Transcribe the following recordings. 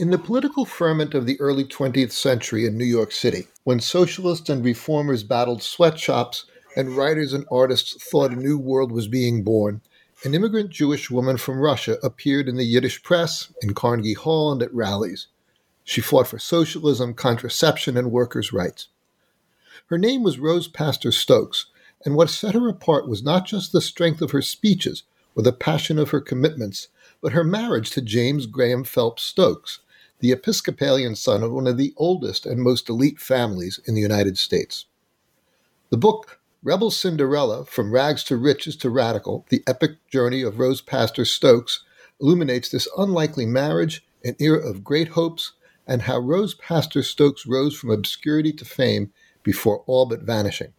In the political ferment of the early 20th century in New York City, when socialists and reformers battled sweatshops and writers and artists thought a new world was being born, an immigrant Jewish woman from Russia appeared in the Yiddish press, in Carnegie Hall, and at rallies. She fought for socialism, contraception, and workers' rights. Her name was Rose Pastor Stokes, and what set her apart was not just the strength of her speeches or the passion of her commitments, but her marriage to James Graham Phelps Stokes, the Episcopalian son of one of the oldest and most elite families in the United States. The book, Rebel Cinderella From Rags to Riches to Radical The Epic Journey of Rose Pastor Stokes, illuminates this unlikely marriage, an era of great hopes, and how Rose Pastor Stokes rose from obscurity to fame before all but vanishing.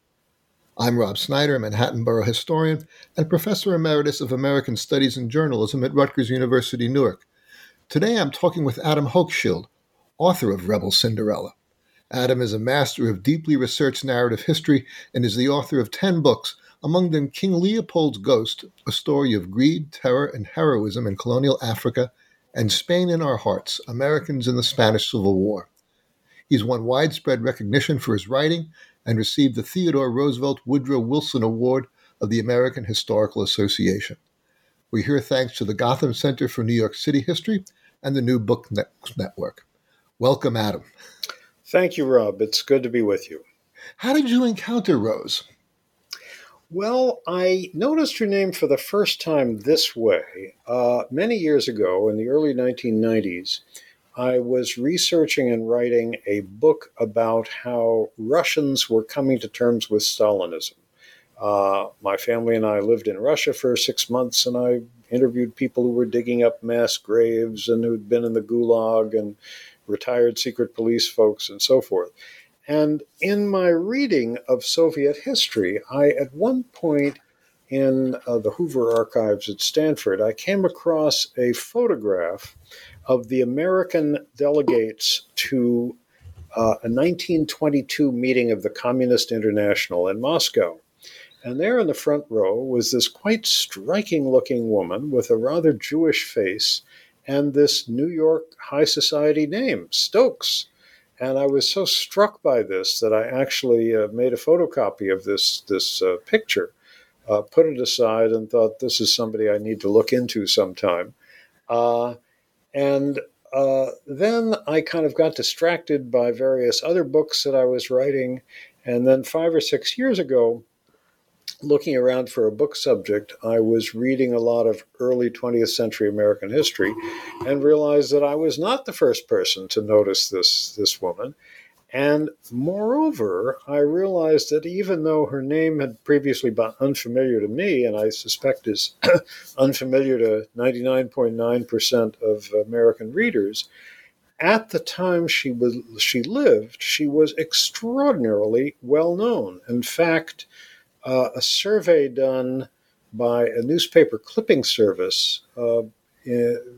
I'm Rob Snyder, a Manhattan Borough historian and professor emeritus of American Studies and Journalism at Rutgers University, Newark. Today I'm talking with Adam Hochschild, author of Rebel Cinderella. Adam is a master of deeply researched narrative history and is the author of 10 books, among them King Leopold's Ghost, a story of greed, terror, and heroism in colonial Africa, and Spain in Our Hearts, Americans in the Spanish Civil War. He's won widespread recognition for his writing and received the Theodore Roosevelt Woodrow Wilson Award of the American Historical Association. We hear thanks to the Gotham Center for New York City History and the New Book Network. Welcome, Adam. Thank you, Rob. It's good to be with you. How did you encounter Rose? Well, I noticed her name for the first time this way. Uh, many years ago, in the early 1990s, I was researching and writing a book about how Russians were coming to terms with Stalinism. Uh, my family and I lived in Russia for six months, and I interviewed people who were digging up mass graves and who'd been in the gulag and retired secret police folks and so forth. And in my reading of Soviet history, I at one point in uh, the Hoover archives at Stanford, I came across a photograph of the American delegates to uh, a 1922 meeting of the Communist International in Moscow. And there in the front row was this quite striking looking woman with a rather Jewish face and this New York high society name, Stokes. And I was so struck by this that I actually uh, made a photocopy of this, this uh, picture, uh, put it aside, and thought this is somebody I need to look into sometime. Uh, and uh, then I kind of got distracted by various other books that I was writing. And then five or six years ago, looking around for a book subject, I was reading a lot of early 20th century American history and realized that I was not the first person to notice this, this woman. And moreover, I realized that even though her name had previously been unfamiliar to me, and I suspect is unfamiliar to 99.9% of American readers, at the time she was she lived, she was extraordinarily well known. In fact, uh, a survey done by a newspaper clipping service uh,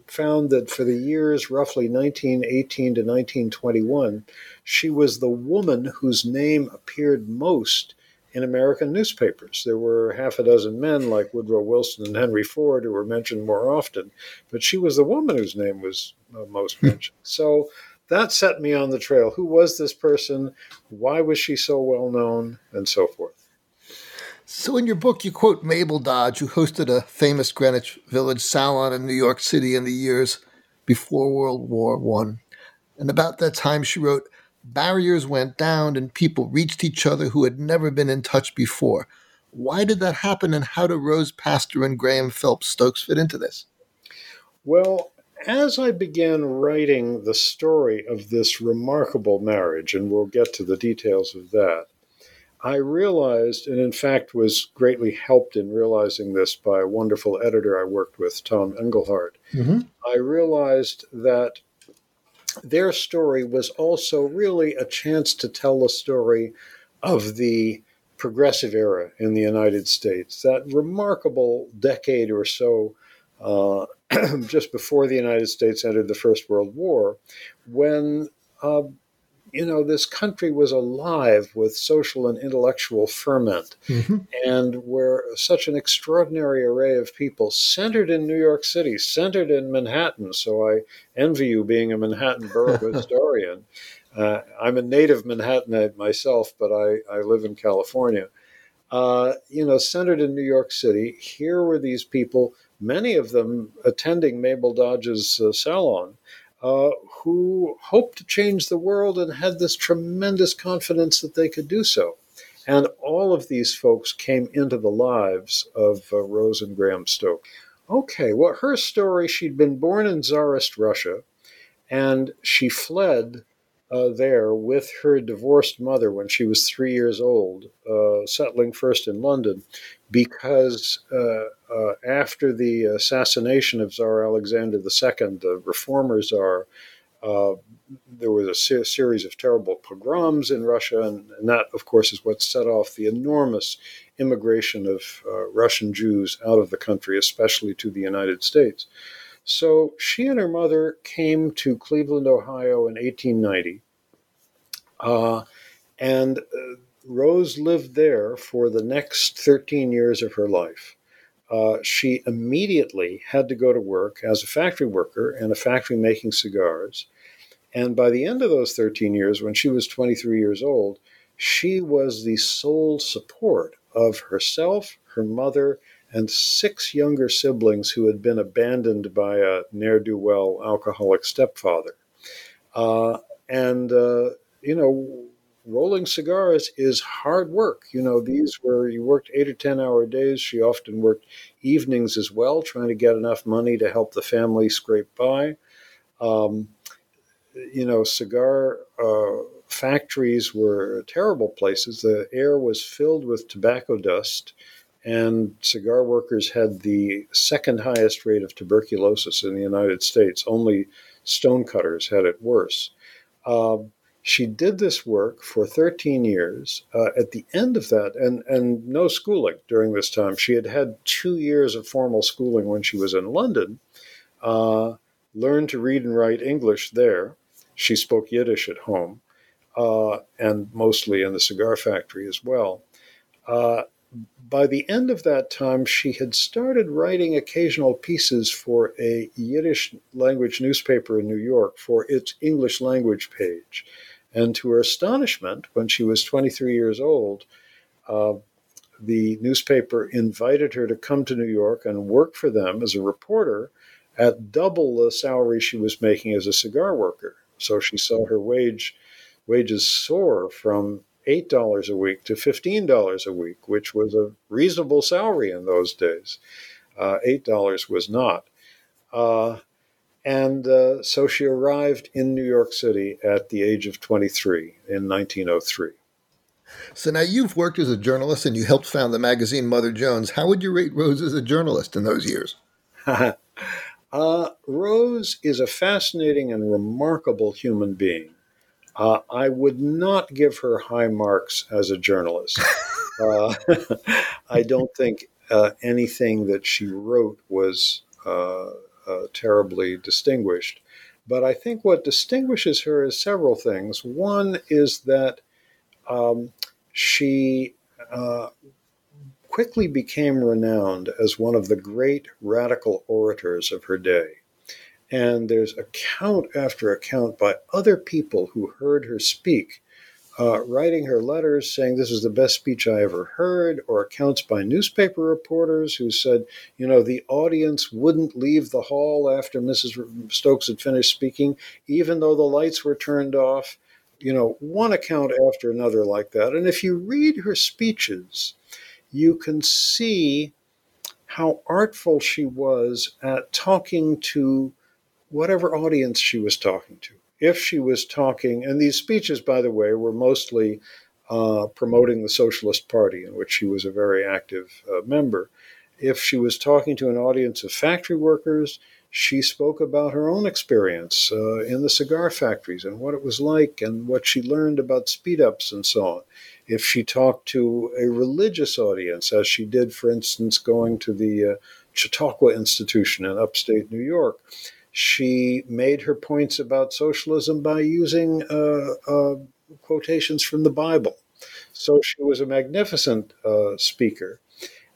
found that for the years roughly 1918 to 1921, she was the woman whose name appeared most in American newspapers. There were half a dozen men like Woodrow Wilson and Henry Ford who were mentioned more often, but she was the woman whose name was uh, most hmm. mentioned. So that set me on the trail. Who was this person? Why was she so well known? And so forth. So, in your book, you quote Mabel Dodge, who hosted a famous Greenwich Village salon in New York City in the years before World War One. And about that time, she wrote, Barriers went down and people reached each other who had never been in touch before. Why did that happen, and how do Rose Pastor and Graham Phelps Stokes fit into this? Well, as I began writing the story of this remarkable marriage, and we'll get to the details of that, I realized, and in fact was greatly helped in realizing this by a wonderful editor I worked with, Tom Engelhardt. Mm-hmm. I realized that their story was also really a chance to tell the story of the progressive era in the United States, that remarkable decade or so uh, just before the United States entered the First World War, when uh, you know, this country was alive with social and intellectual ferment, mm-hmm. and where such an extraordinary array of people centered in New York City, centered in Manhattan. So I envy you being a Manhattan borough historian. Uh, I'm a native Manhattanite myself, but I, I live in California. Uh, you know, centered in New York City, here were these people, many of them attending Mabel Dodge's uh, salon uh, who hoped to change the world and had this tremendous confidence that they could do so. And all of these folks came into the lives of uh, Rose and Graham Stoke. Okay, well, her story she'd been born in Tsarist Russia, and she fled uh, there with her divorced mother when she was three years old, uh, settling first in London, because uh, uh, after the assassination of Tsar Alexander II, the reformer czar, uh, there was a ser- series of terrible pogroms in Russia, and, and, that, of course, is what set off the enormous immigration of Russian Jews out of the country, especially to the United States. So she and her mother came to Cleveland, Ohio in 1890. Uh, and uh, Rose lived there for the next 13 years of her life. Uh, she immediately had to go to work as a factory worker in a factory making cigars. And by the end of those 13 years, when she was 23 years old, she was the sole support of herself, her mother, and six younger siblings who had been abandoned by a ne'er do well alcoholic stepfather. Uh, and, uh, you know, rolling cigars is hard work. You know, these were you worked eight or ten hour days. She often worked evenings as well, trying to get enough money to help the family scrape by. Um, you know, cigar uh, factories were terrible places. The air was filled with tobacco dust, and cigar workers had the second highest rate of tuberculosis in the United States. Only stonecutters had it worse. Um, she did this work for 13 years. Uh, at the end of that, and, and no schooling during this time, she had had two years of formal schooling when she was in London, uh, learned to read and write English there. She spoke Yiddish at home, uh, and mostly in the cigar factory as well. Uh, by the end of that time, she had started writing occasional pieces for a Yiddish language newspaper in New York for its English language page. And to her astonishment, when she was 23 years old, uh, the newspaper invited her to come to New York and work for them as a reporter at double the salary she was making as a cigar worker. So she saw her wage wages soar from eight dollars a week to fifteen dollars a week, which was a reasonable salary in those days. Uh, eight dollars was not. Uh, and uh, so she arrived in New York City at the age of 23 in 1903. So now you've worked as a journalist and you helped found the magazine Mother Jones. How would you rate Rose as a journalist in those years? uh, Rose is a fascinating and remarkable human being. Uh, I would not give her high marks as a journalist. Uh, I don't think uh, anything that she wrote was uh, terribly distinguished. But I think what distinguishes her is several things. One is that um, she uh, quickly became renowned as one of the great radical orators of her day. And there's account after account by other people who heard her speak uh, writing her letters saying this is the best speech I ever heard, or accounts by newspaper reporters who said, you know, the audience wouldn't leave the hall after Mrs. Stokes had finished speaking, even though the lights were turned off. You know, one account after another like that. And if you read her speeches, you can see how artful she was at talking to whatever audience she was talking to if she was talking, and these speeches, by the way, were mostly uh, promoting the Socialist Party, in which she was a very active uh, member. If she was talking to an audience of factory workers, she spoke about her own experience uh, in the cigar factories and what it was like and what she learned about speed ups and so on. If she talked to a religious audience, as she did, for instance, going to the uh, Chautauqua Institution in upstate New York, she made her points about socialism by using uh, uh, quotations from the Bible. So she was a magnificent uh, speaker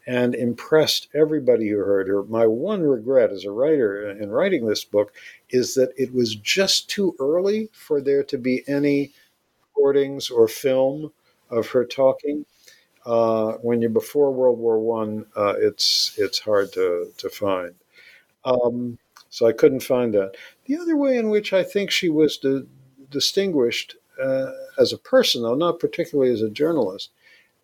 and impressed everybody who heard her. My one regret as a writer in writing this book is that it was just too early for there to be any recordings or film of her talking. Uh, when you're before World War One, uh, it's it's hard to to find. Um, so I couldn't find that. The other way in which I think she was di- distinguished uh, as a person, though not particularly as a journalist,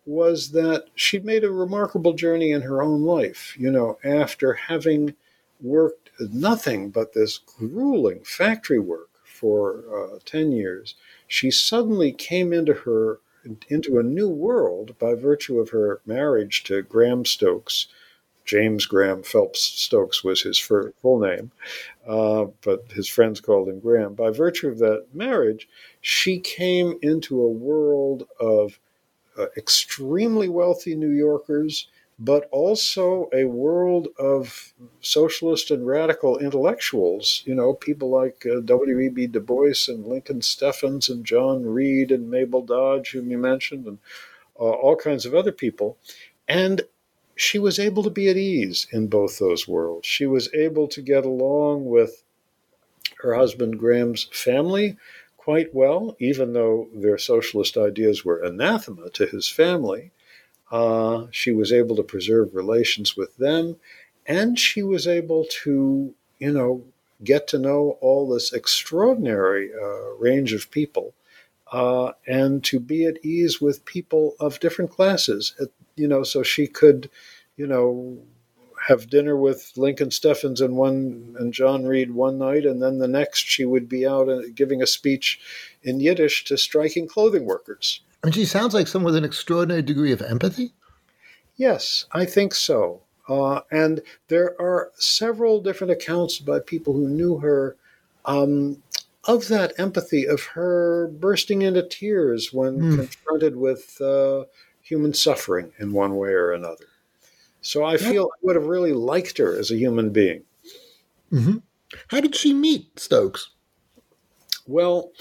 was that she made a remarkable journey in her own life. You know, after having worked nothing but this grueling factory work for uh, 10 years, she suddenly came into her into a new world by virtue of her marriage to Graham Stokes, James Graham Phelps Stokes was his full name, uh, but his friends called him Graham. By virtue of that marriage, she came into a world of uh, extremely wealthy New Yorkers, but also a world of socialist and radical intellectuals. You know, people like uh, W.E.B. Du Bois and Lincoln Steffens and John Reed and Mabel Dodge, whom you mentioned, and uh, all kinds of other people. And she was able to be at ease in both those worlds. She was able to get along with her husband Graham's family quite well, even though their socialist ideas were anathema to his family. Uh, she was able to preserve relations with them, and she was able to, you know, get to know all this extraordinary uh, range of people. Uh, and to be at ease with people of different classes, you know, so she could, you know, have dinner with Lincoln Steffens and one and John Reed one night, and then the next she would be out giving a speech in Yiddish to striking clothing workers. I mean, she sounds like someone with an extraordinary degree of empathy. Yes, I think so. Uh, and there are several different accounts by people who knew her um, of that empathy, of her bursting into tears when mm. confronted with uh, human suffering in one way or another. So I feel I would have really liked her as a human being. Mm-hmm. How did she meet Stokes? Well,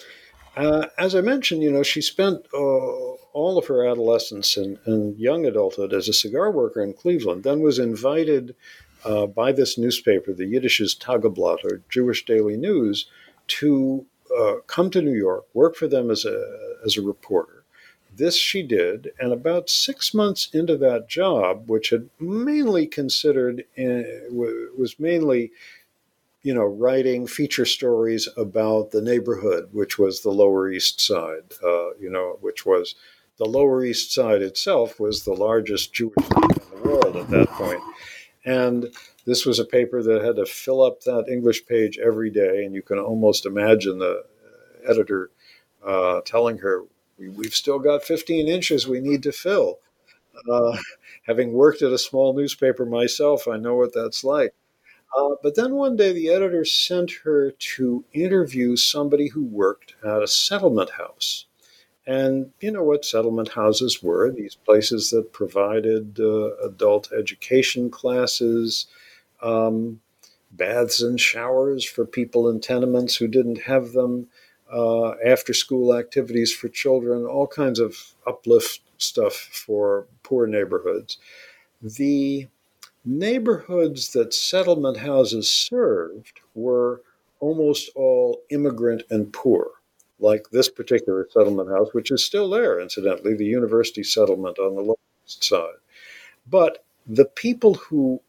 uh, as I mentioned, you know, she spent uh, all of her adolescence and, and, young adulthood as a cigar worker in Cleveland, then was invited uh, by this newspaper, the Yiddishes Tageblatt, or Jewish Daily News, to uh, come to New York, work for them as a, as a reporter. This she did, and about six months into that job, which had mainly considered, uh, was mainly, you know, writing feature stories about the neighborhood, which was the Lower East Side, uh, you know, which was the Lower East Side itself was the largest Jewish in the world at that. And this was a paper that had to fill up that English page every day, and you can almost imagine the editor uh, telling her, we, have still got 15 inches we need to fill. Uh, having worked at a small newspaper myself, I know what that's like. Uh, but then one day the editor sent her to interview somebody who worked at a settlement house. And you know what settlement houses were these places that provided uh, adult education classes, um, baths and showers for people in tenements who didn't have them, uh, after school activities for children, all kinds of uplift stuff for poor neighborhoods. The neighborhoods that settlement houses served were almost all immigrant and poor. like this particular settlement house, which is still there, incidentally, the university settlement on the Lower East Side. But the people who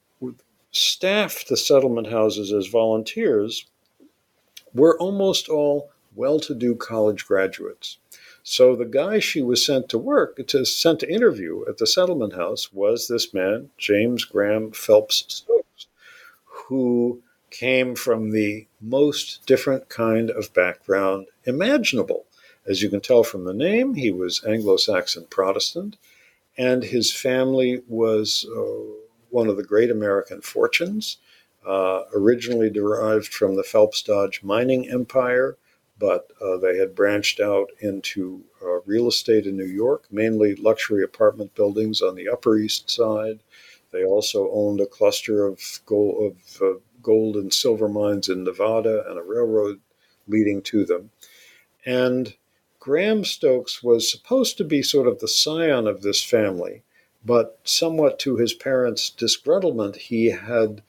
staffed the settlement houses as volunteers were almost all well to do college graduates. So the guy she was sent to work, to sent to interview at the settlement house was this man, James Graham Phelps Stokes, who came from the most different kind of background imaginable. As you can tell from the name, he was Anglo Saxon Protestant, and his family was uh, one of the great American fortunes, uh, originally derived from the Phelps Dodge mining empire, but uh, they had branched out into uh, real estate in New York, mainly luxury apartment buildings on the Upper East Side. They also owned a cluster of gold, of, uh, gold and silver mines in Nevada and a railroad leading to them. And Graham Stokes was supposed to be sort of the scion of this family, but somewhat to his parents' disgruntlement, he had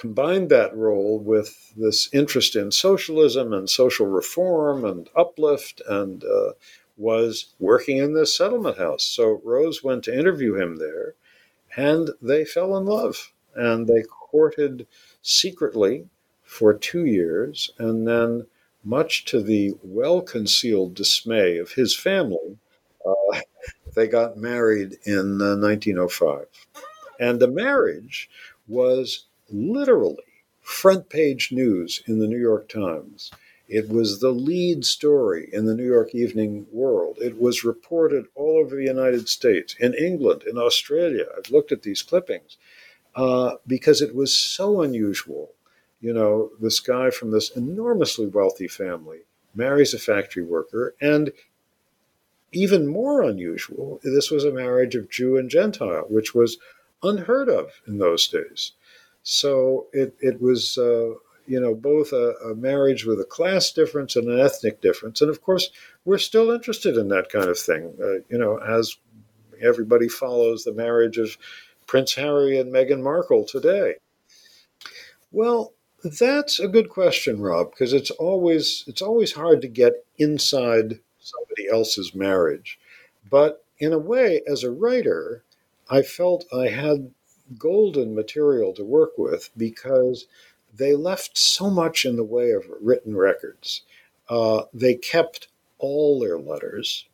combined that role with this interest in socialism and social reform and uplift and uh, was working in this settlement house. So Rose went to interview him there and they fell in love and they courted secretly for two years. And then, much to the well concealed dismay of his family, uh, they got married in uh, 1905. And the marriage was literally front page news in the New York Times. It was the lead story in the New York Evening World. It was reported all over the United States, in England, in Australia. I've looked at these clippings uh, because it was so unusual. You know, this guy from this enormously wealthy family marries a factory worker, and even more unusual, this was a marriage of Jew and Gentile, which was unheard of in those days. So it, it was, uh, you know, both a, a, marriage with a class difference and an ethnic difference. And of course, we're still interested in that kind of thing, uh, you know, as everybody follows the marriage of Prince Harry and Meghan Markle today. Well, that's a good question, Rob, because it's always it's always hard to get inside somebody else's marriage. But in a way, as a writer, I felt I had golden material to work with because they left so much in the way of written records. Uh, they kept all their letters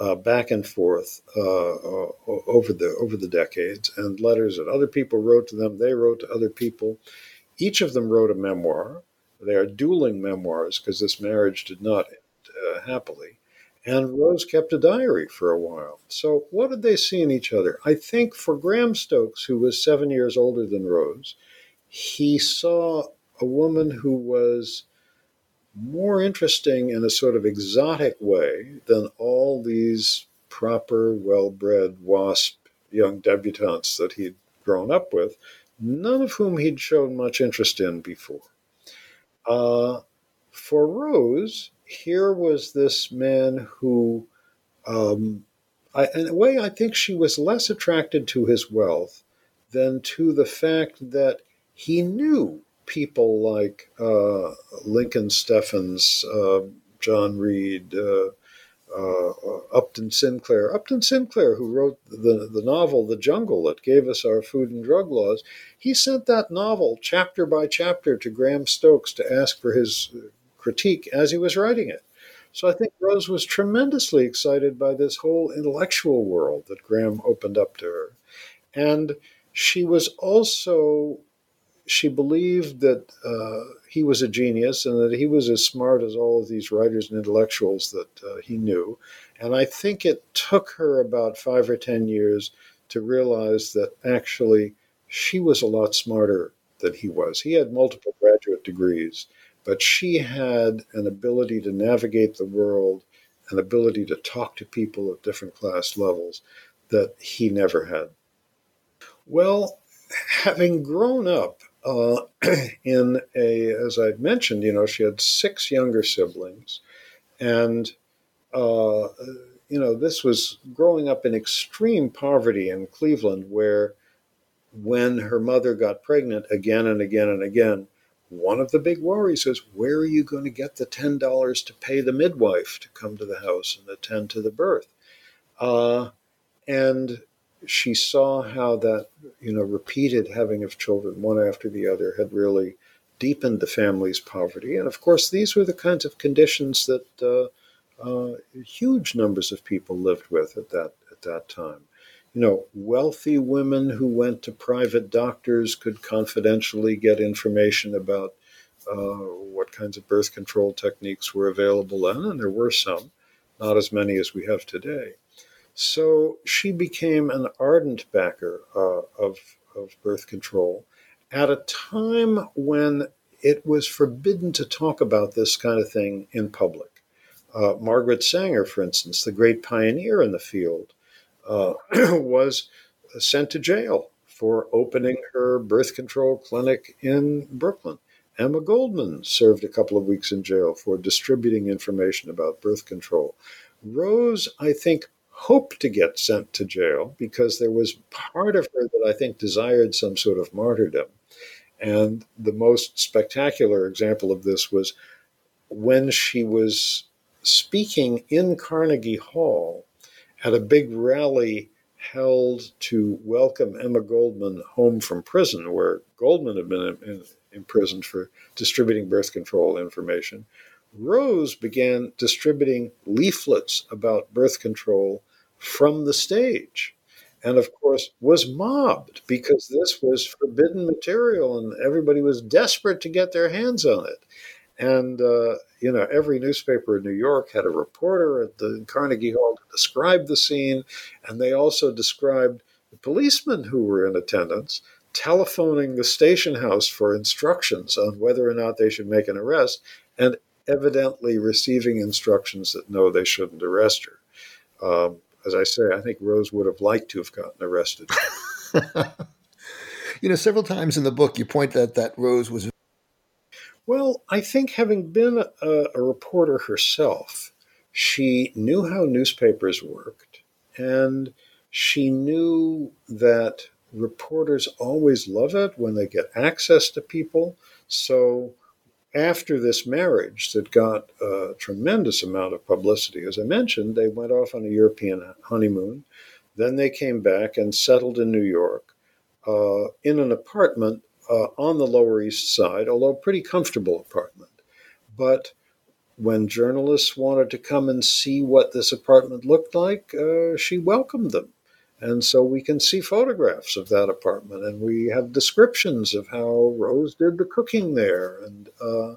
uh, back and forth uh, uh, over the over the decades, and letters that other people wrote to them. They wrote to other people. Each of them wrote a memoir. They are dueling memoirs because this marriage did not end uh, happily. And Rose kept a diary for a while. So, what did they see in each other? I think for Graham Stokes, who was seven years older than Rose, he saw a woman who was more interesting in a sort of exotic way than all these proper, well bred WASP young debutantes that he'd grown up with, none of whom he'd shown much interest in before. Uh, for Rose, here was this man who, um, I, in a way, I think she was less attracted to his wealth than to the fact that he knew people like uh, Lincoln Steffens, uh, John Reed, uh, uh, Upton Sinclair. Upton Sinclair, who wrote the, the novel The Jungle that gave us our food and drug laws, he sent that novel chapter by chapter to Graham Stokes to ask for his critique as he was writing it. So I think Rose was tremendously excited by this whole intellectual world that Graham opened up to her. And she was also, she believed that uh, he was a genius and that he was as smart as all of these writers and intellectuals that uh, he knew. And I think it took her about five or 10 years to realize that actually she was a lot smarter than he was. He had multiple graduate degrees but she had an ability to navigate the world, an ability to talk to people at different class levels that he never had. Well, having grown up uh, in a, as I mentioned, you know, she had six younger siblings, and uh, you know, this was growing up in extreme poverty in Cleveland, where when her mother got pregnant again and again and again, one of the big worries is where are you going to get the $10 to pay the midwife to come to the house and attend to the birth? Uh, and she saw how that, you know, repeated having of children, one after the other, had really deepened the family's poverty. And of course, these were the kinds of conditions that uh, uh, huge numbers of people lived with at that at that time. You know, wealthy women who went to private doctors could confidentially get information about uh, what kinds of birth control techniques were available then, and there were some, not as many as we have today. So she became an ardent backer uh, of, of birth control at a time when it was forbidden to talk about this kind of thing in public. Uh, Margaret Sanger, for instance, the great pioneer in the field, uh, was sent to jail for opening her birth control clinic in Brooklyn. Emma Goldman served a couple of weeks in jail for distributing information about birth control. Rose, I think, hoped to get sent to jail because there was part of her that I think desired some sort of martyrdom. And the most spectacular example of this was when she was speaking in Carnegie Hall at a big rally held to welcome Emma Goldman home from prison, where Goldman had been in, in, imprisoned for distributing birth control information. Rose began distributing leaflets about birth control from the stage. And of course, was mobbed because this was forbidden material and everybody was desperate to get their hands on it. And, uh, you know, every newspaper in New York had a reporter at the Carnegie Hall to describe the scene. And they also described the policemen who were in attendance telephoning the station house for instructions on whether or not they should make an arrest and evidently receiving instructions that no, they shouldn't arrest her. Um, as I say, I think Rose would have liked to have gotten arrested. you know, several times in the book, you point out that Rose was well, I think having been a, a reporter herself, she knew how newspapers worked, and she knew that reporters always love it when they get access to people. So after this marriage that got a tremendous amount of publicity, as I mentioned, they went off on a European honeymoon. Then they came back and settled in New York uh, in an apartment uh, on the Lower East Side, although pretty comfortable apartment. But when journalists wanted to come and see what this apartment looked like, uh, she welcomed them. And so we can see photographs of that apartment, and we have descriptions of how Rose did the cooking there. And, uh,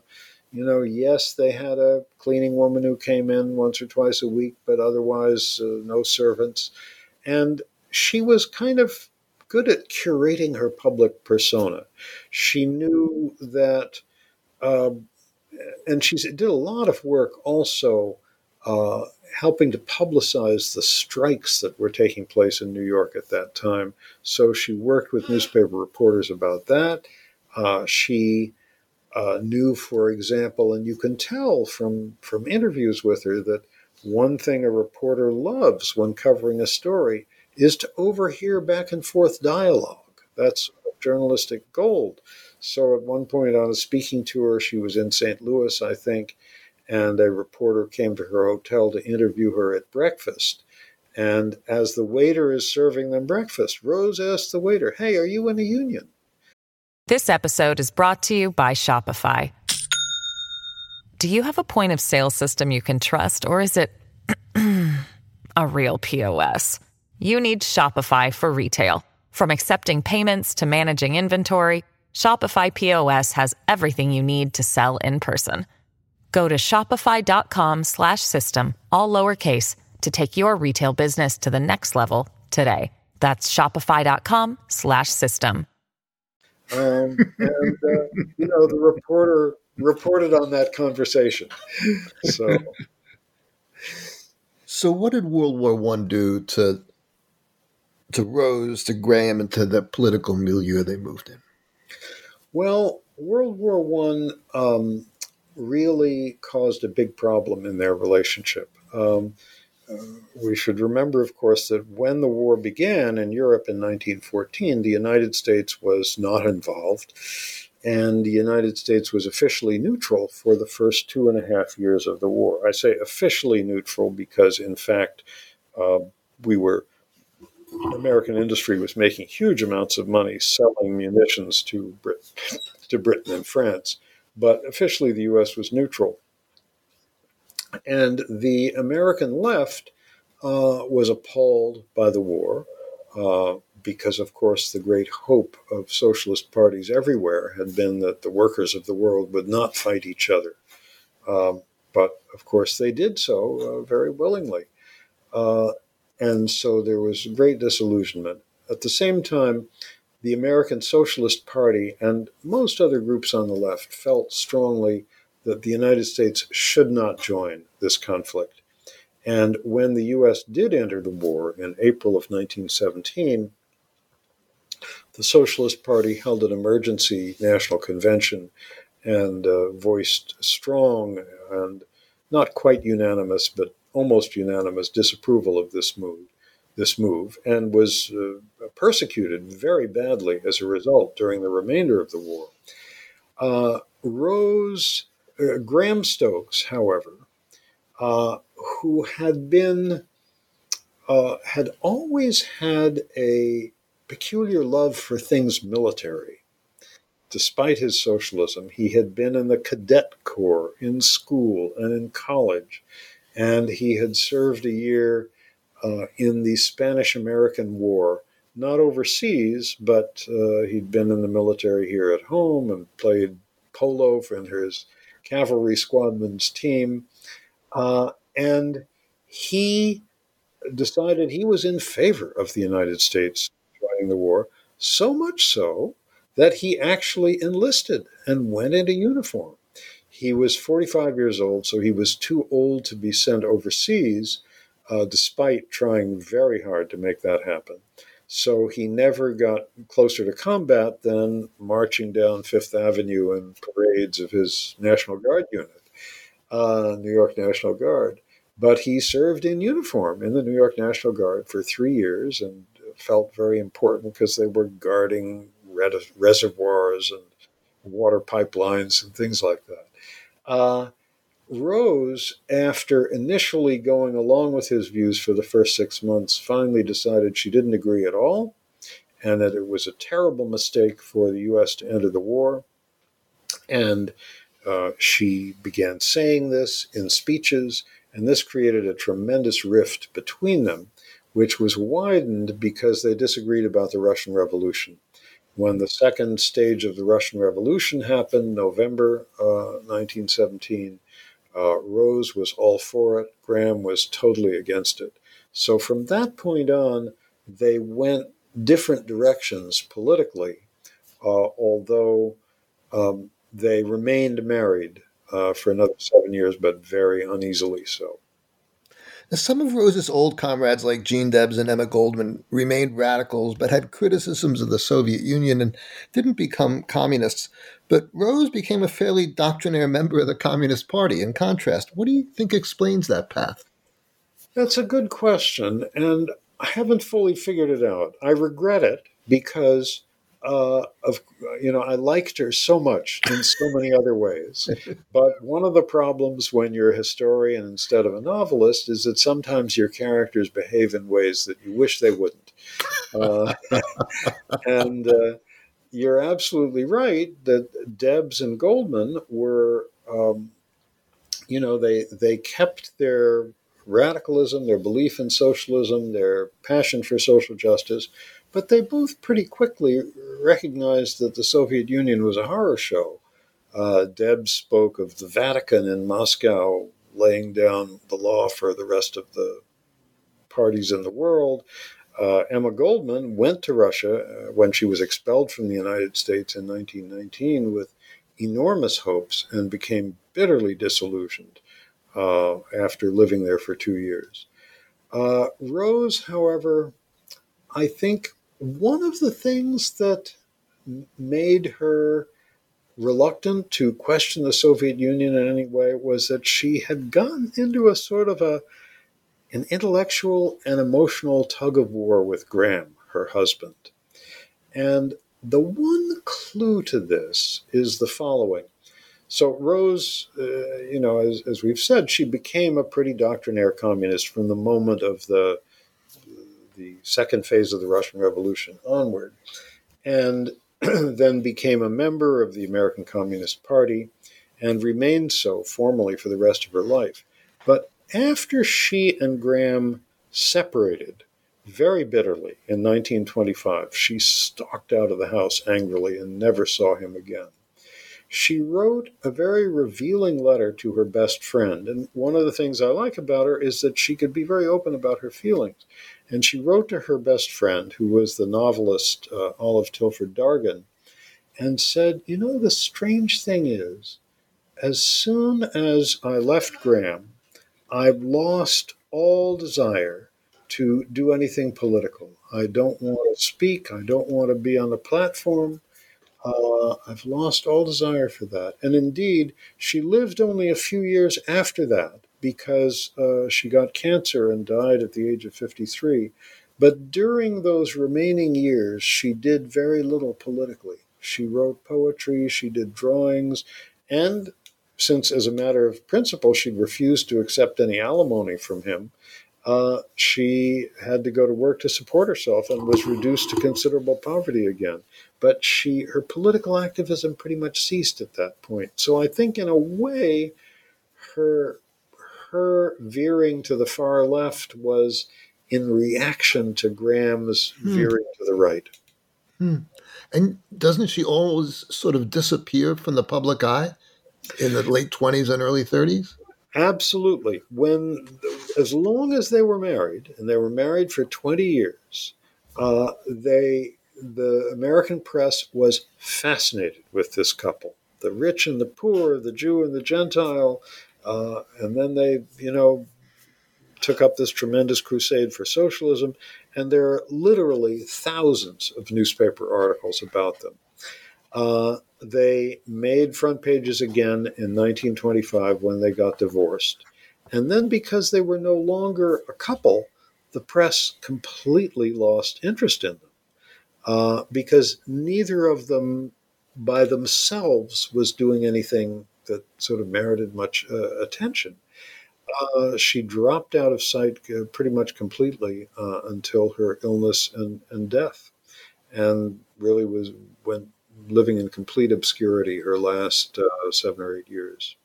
you know, yes, they had a cleaning woman who came in once or twice a week, but otherwise, uh, no servants. And she was kind of good at curating her public persona. She knew that, um, and she did a lot of work also uh, helping to publicize the strikes that were taking place in New York at that time. So she worked with newspaper reporters about that. Uh, she uh, knew, for example, and you can tell from, from interviews with her that one thing a reporter loves when covering a story is to overhear back and forth dialogue. That's journalistic gold. So at one point on a speaking tour, she was in St. Louis, I think, and a reporter came to her hotel to interview her at breakfast. And as the waiter is serving them breakfast, Rose asked the waiter, Hey, are you in a union? This episode is brought to you by Shopify. Do you have a point of sale system you can trust, or is it a real POS? You need Shopify for retail. From accepting payments to managing inventory, Shopify POS has everything you need to sell in person. Go to shopify.com/system all lowercase to take your retail business to the next level today. That's shopify.com/system. Um, and uh, you know the reporter reported on that conversation. So, so what did World War One do to to Rose, to Graham, and to the political milieu they moved in? Well, World War One um, really caused a big problem in their relationship. Um, uh, we should remember, of course, that when the war began in Europe in 1914, the United States was not involved. and the United States was officially neutral for the first two and a half years of the war. I say officially neutral because, in fact, uh, we were American industry was making huge amounts of money selling munitions to Britain, to Britain and France, but officially the U.S. was neutral. And the American left uh, was appalled by the war. Uh, because, of course, the great hope of socialist parties everywhere had been that the workers of the world would not fight each other. Um, but, of course, they did so uh, very willingly. And so there was great disillusionment. At the same time, the American Socialist Party and most other groups on the left felt strongly that the United States should not join this conflict. And when the U.S. did enter the war in April of 1917, the Socialist Party held an emergency national convention and uh, voiced strong and not quite unanimous, but almost unanimous disapproval of this move. This move and was uh, persecuted very badly as a result during the remainder of the war. Uh, Rose uh, Graham Stokes, however, uh, who had been uh, had always had a peculiar love for things military. Despite his socialism, he had been in the cadet corps in school and in college, and he had served a year uh, in the Spanish American War, not overseas, but uh, he'd been in the military here at home and played polo for his cavalry squadron's team. Uh, and he decided he was in favor of the United States joining the war, so much so that he actually enlisted and went into uniform. He was 45 years old, so he was too old to be sent overseas, uh, despite trying very hard to make that happen. So he never got closer to combat than marching down Fifth Avenue in parades of his National Guard unit, uh, New York National Guard. But he served in uniform in the New York National Guard for three years and felt very important because they were guarding reservoirs and water pipelines and things like that. Uh, Rose, after initially going along with his views for the first six months, finally decided she didn't agree at all and that it was a terrible mistake for the U.S. to enter the war. And uh, she began saying this in speeches, and this created a tremendous rift between them which was widened because they disagreed about the Russian Revolution. When the second stage of the Russian Revolution happened, November uh, 1917, uh, Rose was all for it, Graham was totally against it. So from that point on, they went different directions politically, uh, although um, they remained married uh, for another seven years, but very uneasily so. Some of Rose's old comrades, like Gene Debs and Emma Goldman, remained radicals but had criticisms of the Soviet Union and didn't become communists. But Rose became a fairly doctrinaire member of the Communist Party. In contrast, what do you think explains that path? That's a good question, and I haven't fully figured it out. I regret it because uh, of you know I liked her so much in so many other ways. But one of the problems when you're a historian instead of a novelist is that sometimes your characters behave in ways that you wish they wouldn't. Uh, and uh, you're absolutely right that Debs and Goldman were, um, you know, they they kept their radicalism, their belief in socialism, their passion for social justice, but they both pretty quickly recognized that the Soviet Union was a horror show. Uh, Debs spoke of the Vatican in Moscow laying down the law for the rest of the parties in the world. Uh, Emma Goldman went to Russia uh, when she was expelled from the United States in 1919 with enormous hopes and became bitterly disillusioned uh, after living there for two years. Uh, Rose, however, I think one of the things that made her reluctant to question the Soviet Union in any way was that she had gone into a sort of a an intellectual and emotional tug of war with Graham, her husband. And the one clue to this is the following. So Rose, uh, you know, as, as we've said, she became a pretty doctrinaire communist from the moment of the the second phase of the Russian Revolution onward, and then became a member of the American Communist Party and remained so formally for the rest of her life. But after she and Graham separated very bitterly in 1925, she stalked out of the house angrily and never saw him again. She wrote a very revealing letter to her best friend. And one of the things I like about her is that she could be very open about her feelings. And she wrote to her best friend, who was the novelist uh, Olive Tilford Dargan, and said, You know, the strange thing is, as soon as I left Graham, I've lost all desire to do anything political. I don't want to speak. I don't want to be on a platform. Uh, I've lost all desire for that. And indeed, she lived only a few years after that because uh, she got cancer and died at the age of 53. But during those remaining years, she did very little politically. She wrote poetry, she did drawings, and since, as a matter of principle, she'd refused to accept any alimony from him, uh, she had to go to work to support herself and was reduced to considerable poverty again. But she, her political activism pretty much ceased at that point. So I think, in a way, her her veering to the far left was in reaction to Graham's hmm. veering to the right. Hmm. And doesn't she always sort of disappear from the public eye? in the late 20s and early 30s? Absolutely. When, as long as they were married, and they were married for 20 years, uh, they, the American press was fascinated with this couple, the rich and the poor, the Jew and the Gentile, uh, and then they, you know, took up this tremendous crusade for socialism, and there are literally thousands of newspaper articles about them. Uh, they made front pages again in 1925 when they got divorced. And then, because they were no longer a couple, the press completely lost interest in them uh, because neither of them by themselves was doing anything that sort of merited much uh, attention. Uh, she dropped out of sight uh, pretty much completely uh, until her illness and, and death, and really was went living in complete obscurity her last uh, seven or eight years.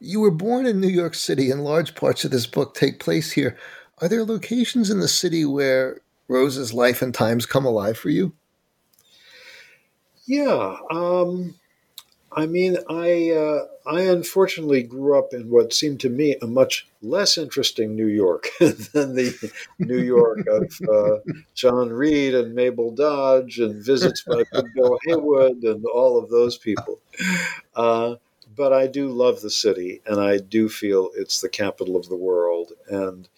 You were born in New York City, and large parts of this book take place here. Are there locations in the city where Rose's life and times come alive for you? Yeah. Um, I mean, I uh, I unfortunately grew up in what seemed to me a much less interesting New York than the New York of uh, John Reed and Mabel Dodge and visits by Bill Haywood and all of those people. Uh, but I do love the city, and I do feel it's the capital of the world. And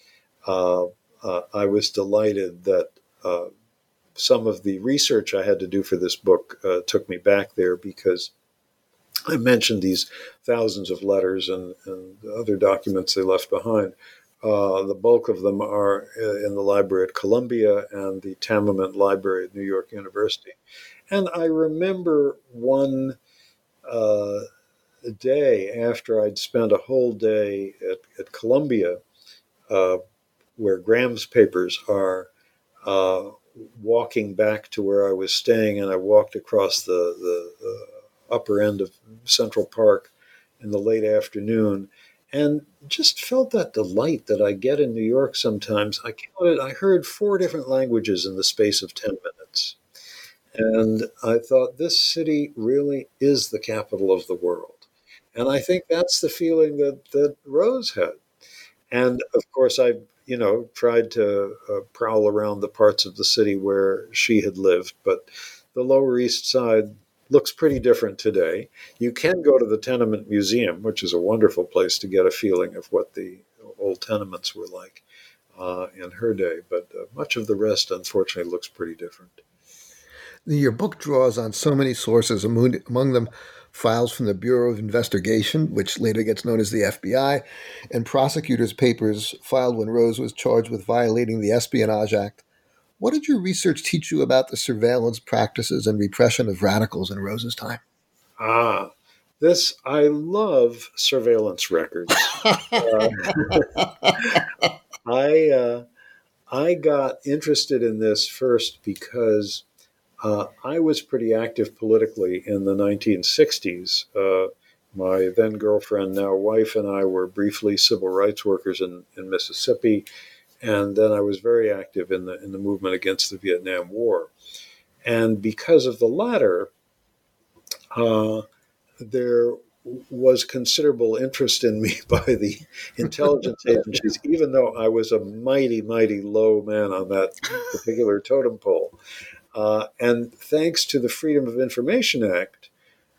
uh, uh, I was delighted that uh, some of the research I had to do for this book took me back there because I mentioned these thousands of letters and, and other documents they left behind. Uh, the bulk of them are uh, in the library at Columbia and the Tamiment Library at New York University. And I remember one uh, day after I'd spent a whole day at, at Columbia, uh, where Graham's papers are, uh, walking back to where I was staying, and I walked across the, the uh, upper end of Central Park in the late afternoon and just felt that delight that I get in New York sometimes. I counted, I heard four different languages in the space of 10 minutes. And I thought this city really is the capital of the world. And I think that's the feeling that, that Rose had. And of course, I, you know, tried to uh, prowl around the parts of the city where she had lived, but the Lower East Side looks pretty different today. You can go to the Tenement Museum, which is a wonderful place to get a feeling of what the old tenements were like uh, in her day, but uh, much of the rest, unfortunately, looks pretty different. Your book draws on so many sources, among, among them files from the Bureau of Investigation, which later gets known as the FBI, and prosecutors' papers filed when Rose was charged with violating the Espionage Act. What did your research teach you about the surveillance practices and repression of radicals in Rose's time? Ah, this I love surveillance records. uh, I uh, I got interested in this first because uh, I was pretty active politically in the 1960s. Uh, my then girlfriend, now wife, and I were briefly civil rights workers in, in Mississippi, and then I was very active in the in the movement against the Vietnam War. And because of the latter, uh, there was considerable interest in me by the intelligence agencies, even though I was a mighty, mighty low man on that particular totem pole. Uh, and thanks to the Freedom of Information Act,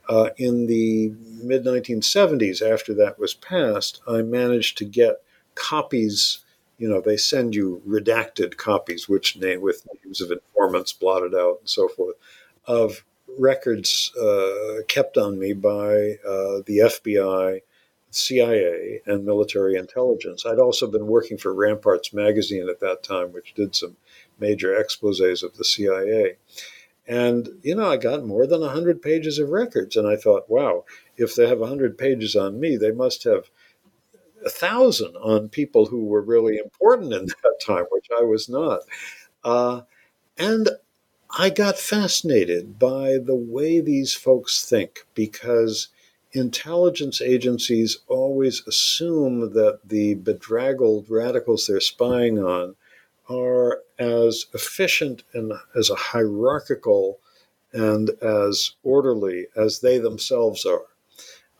uh, in the mid 1970s, after that was passed, I managed to get copies. You know, they send you redacted copies, which name with names of informants blotted out and so forth, of records uh, kept on me by uh, the FBI, CIA, and military intelligence. I'd also been working for Ramparts magazine at that time, which did some major exposes of the CIA. And, you know, I got more than 100 pages of records. And I thought, wow, if they have 100 pages on me, they must have a thousand on people who were really important in that time, which I was not. Uh, and I got fascinated by the way these folks think because intelligence agencies always assume that the bedraggled radicals they're spying on are as efficient and as a hierarchical and as orderly as they themselves are.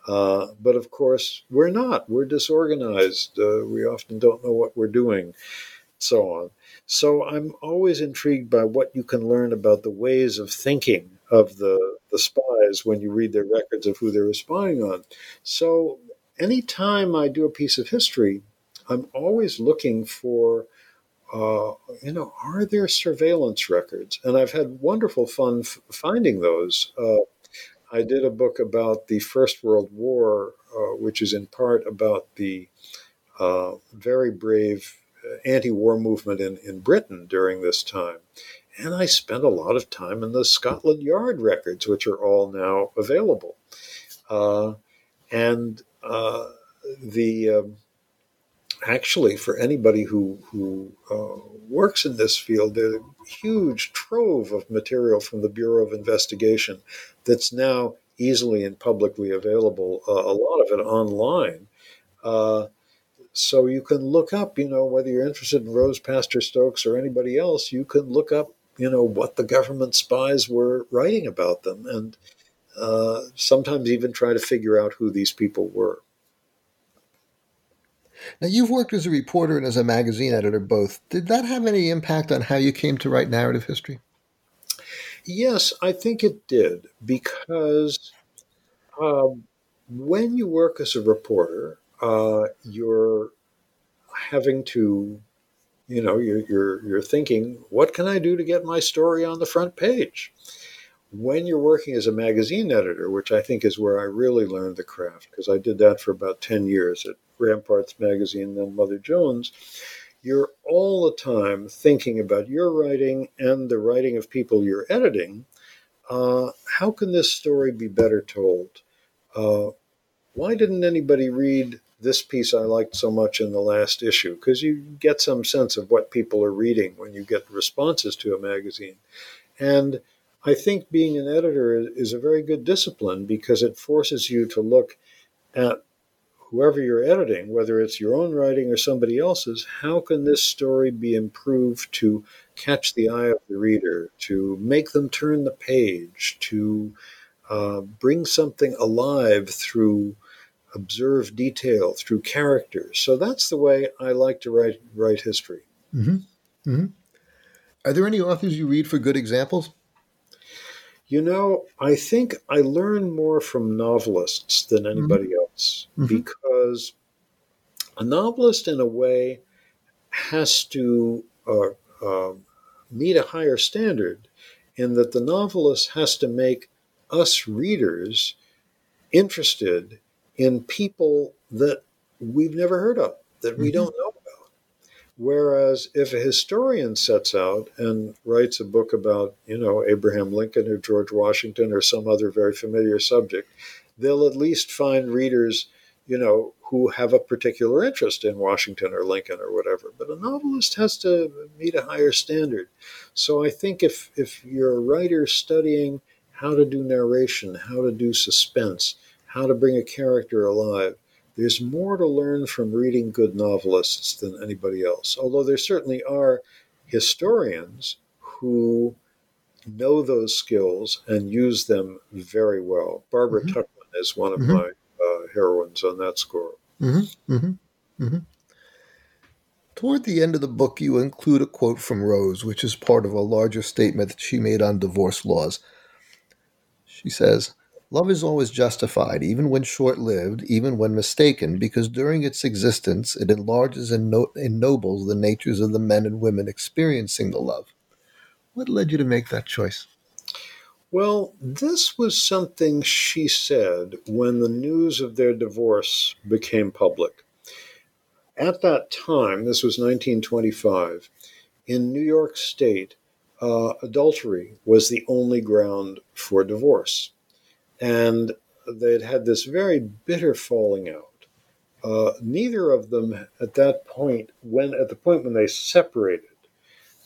Uh, but of course, we're not. We're disorganized. Uh, we often don't know what we're doing, so on. So I'm always intrigued by what you can learn about the ways of thinking of the, the spies when you read their records of who they were spying on. So anytime I do a piece of history, I'm always looking for, uh, you know, are there surveillance records? And I've had wonderful fun f- finding those. Uh, I did a book about the First World War, uh, which is in part about the uh, very brave anti-war movement in, in Britain during this time. And I spent a lot of time in the Scotland Yard records, which are all now available. Uh, and uh, the um, actually, for anybody who who uh, works in this field, there's a huge trove of material from the Bureau of Investigation that's now easily and publicly available. Uh, a lot of it online. Uh, so you can look up, you know, whether you're interested in Rose Pastor Stokes or anybody else, you can look up, you know, what the government spies were writing about them, and uh, sometimes even try to figure out who these people were. Now, you've worked as a reporter and as a magazine editor both. Did that have any impact on how you came to write narrative history? Yes, I think it did because um, when you work as a reporter, uh, you're having to, you know, you're, you're, you're thinking, what can I do to get my story on the front page? When you're working as a magazine editor, which I think is where I really learned the craft, because I did that for about 10 years at Ramparts Magazine, and then Mother Jones, you're all the time thinking about your writing and the writing of people you're editing. Uh, how can this story be better told? Uh, why didn't anybody read this piece I liked so much in the last issue because you get some sense of what people are reading when you get responses to a magazine. And I think being an editor is a very good discipline because it forces you to look at whoever you're editing, whether it's your own writing or somebody else's, how can this story be improved to catch the eye of the reader, to make them turn the page, to uh, bring something alive through observed detail through characters. So that's the way I like to write write history. Mm-hmm. Mm-hmm. Are there any authors you read for good examples? You know, I think I learn more from novelists than mm-hmm. anybody mm-hmm. else because a novelist, in a way, has to uh, uh, meet a higher standard in that the novelist has to make us readers interested in people that we've never heard of, that we mm-hmm. don't know. Whereas if a historian sets out and writes a book about, you know, Abraham Lincoln or George Washington or some other very familiar subject, they'll at least find readers, you know, who have a particular interest in Washington or Lincoln or whatever. But a novelist has to meet a higher standard. So I think if if you're a writer studying how to do narration, how to do suspense, how to bring a character alive, there's more to learn from reading good novelists than anybody else. Although there certainly are historians who know those skills and use them very well. Barbara mm-hmm. Tuchman is one of mm-hmm. my uh, heroines on that score. Mm-hmm. mm-hmm. mm-hmm. Toward the end of the book, you include a quote from Rose, which is part of a larger statement that she made on divorce laws. She says, Love is always justified, even when short lived, even when mistaken, because during its existence it enlarges and ennobles the natures of the men and women experiencing the love. What led you to make that choice? Well, this was something she said when the news of their divorce became public. At that time, this was 1925, in New York State, uh, adultery was the only ground for divorce and they'd had this very bitter falling out. Uh, neither of them at that point, when at the point when they separated,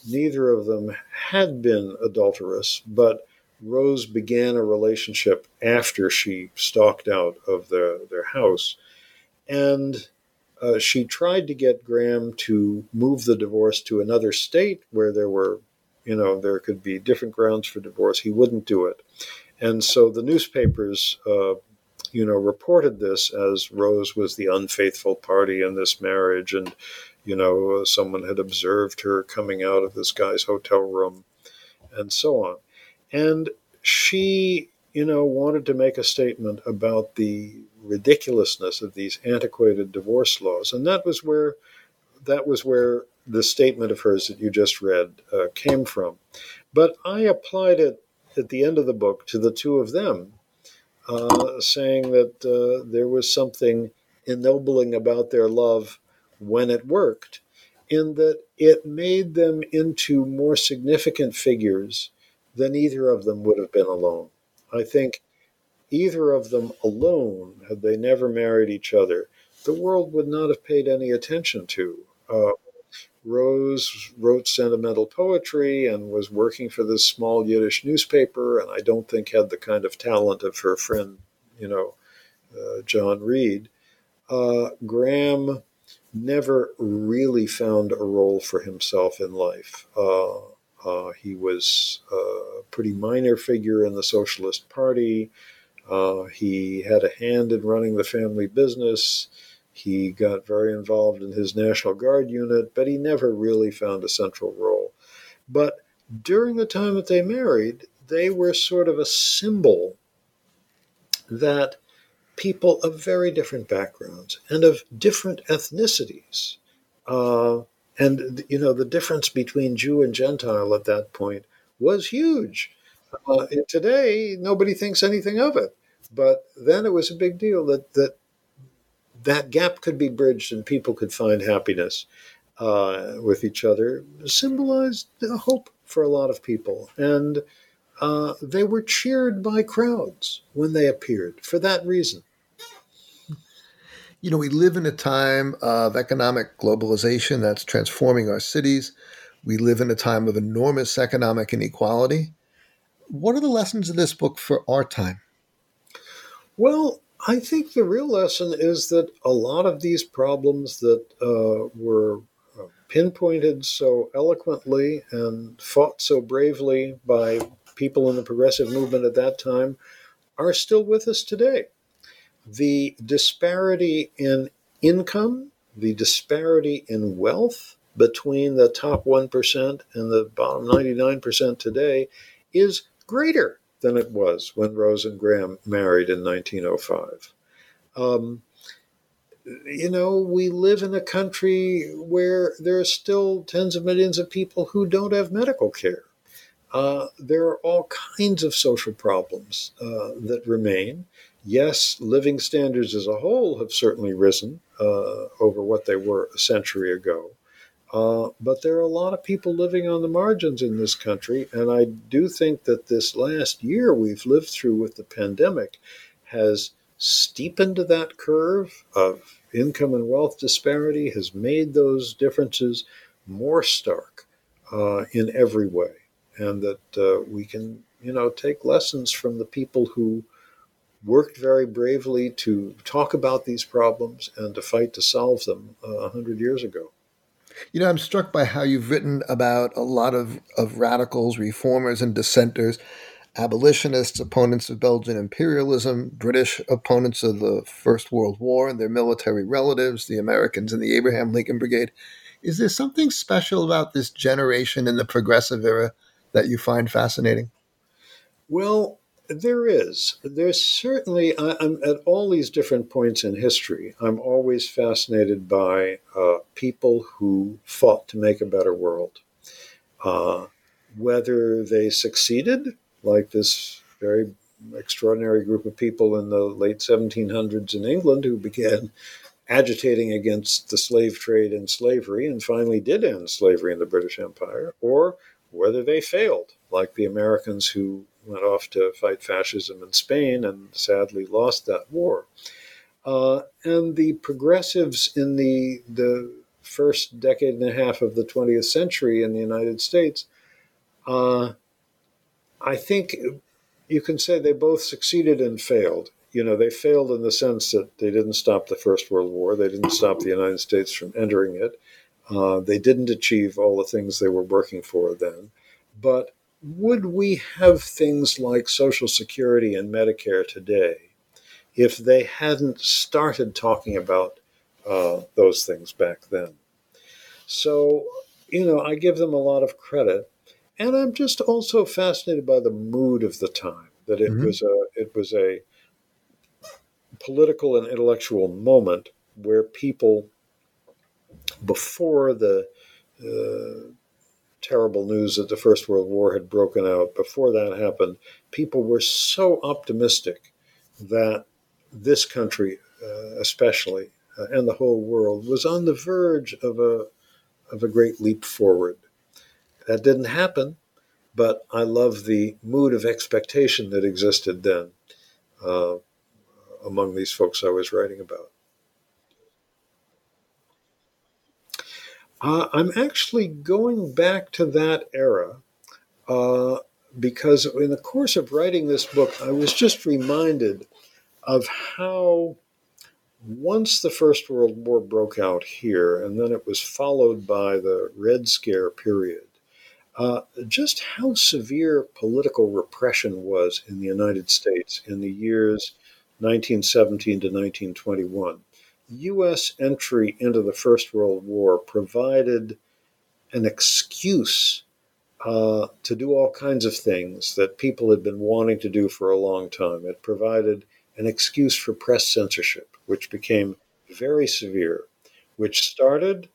neither of them had been adulterous, but Rose began a relationship after she stalked out of their, their house. And uh, she tried to get Graham to move the divorce to another state where there were, you know, there could be different grounds for divorce. He wouldn't do it. And so the newspapers, uh, you know, reported this as Rose was the unfaithful party in this marriage, and you know, someone had observed her coming out of this guy's hotel room, and so on. And she, you know, wanted to make a statement about the ridiculousness of these antiquated divorce laws, and that was where that was where the statement of hers that you just read uh, came from. But I applied it at the end of the book to the two of them, uh, saying that uh, there was something ennobling about their love when it worked, in that it made them into more significant figures than either of them would have been alone. I think either of them alone, had they never married each other, the world would not have paid any attention to. Uh, Rose wrote sentimental poetry and was working for this small Yiddish newspaper, and I don't think had the kind of talent of her friend, you know, uh, John Reed. Uh, Graham never really found a role for himself in life. Uh, uh he was a pretty minor figure in the Socialist Party. Uh, he had a hand in running the family business. He got very involved in his National Guard unit, but he never really found a central role. But during the time that they married, they were sort of a symbol that people of very different backgrounds and of different ethnicities, uh, and you know the difference between Jew and Gentile at that point was huge. Uh, today, nobody thinks anything of it, but then it was a big deal that that that gap could be bridged and people could find happiness uh, with each other symbolized hope for a lot of people. And uh, they were cheered by crowds when they appeared for that reason. You know, we live in a time of economic globalization that's transforming our cities. We live in a time of enormous economic inequality. What are the lessons of this book for our time? Well, I think the real lesson is that a lot of these problems that uh, were uh, pinpointed so eloquently and fought so bravely by people in the progressive movement at that time are still with us today. The disparity in income, the disparity in wealth between the top 1% and the bottom 99% today is greater than it was when Rose and Graham married in 1905. Um, you know, we live in a country where there are still tens of millions of people who don't have medical care. Uh, there are all kinds of social problems uh, that remain. Yes, living standards as a whole have certainly risen uh, over what they were a century ago. Uh, but there are a lot of people living on the margins in this country, and I do think that this last year we've lived through with the pandemic has steepened that curve of income and wealth disparity, has made those differences more stark uh, in every way, and that uh, we can, you know, take lessons from the people who worked very bravely to talk about these problems and to fight to solve them uh, a hundred years ago. You know, I'm struck by how you've written about a lot of, of radicals, reformers, and dissenters, abolitionists, opponents of Belgian imperialism, British opponents of the First World War and their military relatives, the Americans in the Abraham Lincoln Brigade. Is there something special about this generation in the progressive era that you find fascinating? Well, there is. There's certainly, I, am at all these different points in history, I'm always fascinated by uh, people who fought to make a better world. Uh, whether they succeeded, like this very extraordinary group of people in the late 1700s in England who began agitating against the slave trade and slavery and finally did end slavery in the British Empire, or whether they failed, like the Americans who went off to fight fascism in Spain and sadly lost that war. Uh, and the progressives in the, the first decade and a half of the 20th century in the United States, uh, I think you can say they both succeeded and failed. You know, they failed in the sense that they didn't stop the First World War, they didn't stop the United States from entering it. Uh, they didn't achieve all the things they were working for then. But would we have things like Social Security and Medicare today if they hadn't started talking about uh, those things back then? So, you know, I give them a lot of credit. And I'm just also fascinated by the mood of the time, that it mm-hmm. was a it was a political and intellectual moment where people before the uh, terrible news that the First World War had broken out, before that happened, people were so optimistic that this country, uh, especially, uh, and the whole world, was on the verge of a, of a great leap forward. That didn't happen, but I love the mood of expectation that existed then uh, among these folks I was writing about. Uh, I'm actually going back to that era uh, because in the course of writing this book, I was just reminded of how once the First World War broke out here, and then it was followed by the Red Scare period, uh, just how severe political repression was in the United States in the years 1917 to 1921. U.S. entry into the First World War provided an excuse uh, to do all kinds of things that people had been wanting to do for a long time. It provided an excuse for press censorship, which became very severe, which started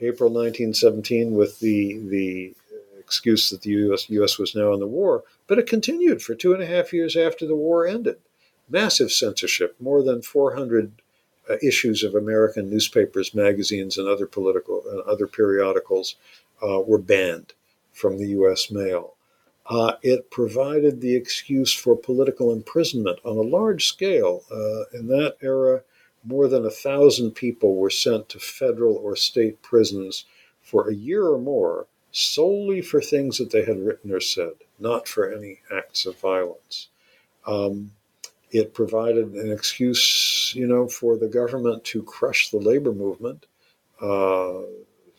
April 1917 with the the excuse that the US, US was now in the war, but it continued for two and a half years after the war ended. Massive censorship, more than 400 uh, issues of American newspapers, magazines, and other political and other periodicals uh, were banned from the U.S. mail. Uh, it provided the excuse for political imprisonment on a large scale. Uh, in that era, more than a thousand people were sent to federal or state prisons for a year or more solely for things that they had written or said, not for any acts of violence. Um, it provided an excuse, you know, for the government to crush the labor movement, uh,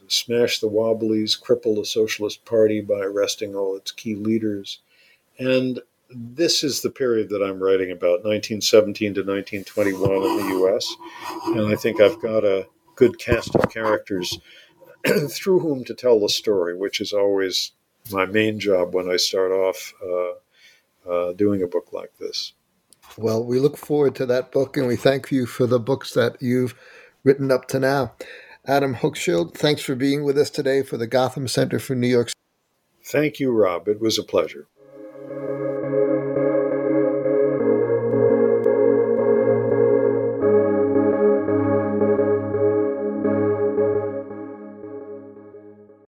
smash the Wobblies, cripple the Socialist Party by arresting all its key leaders. And this is the period that I'm writing about, 1917 to 1921 in the US. And I think I've got a good cast of characters through whom to tell the story, which is always my main job when I start off uh, uh, doing a book like this. Well, we look forward to that book and we thank you for the books that you've written up to now. Adam Hochschild, thanks for being with us today for the Gotham Center for New York. Thank you, Rob. It was a pleasure.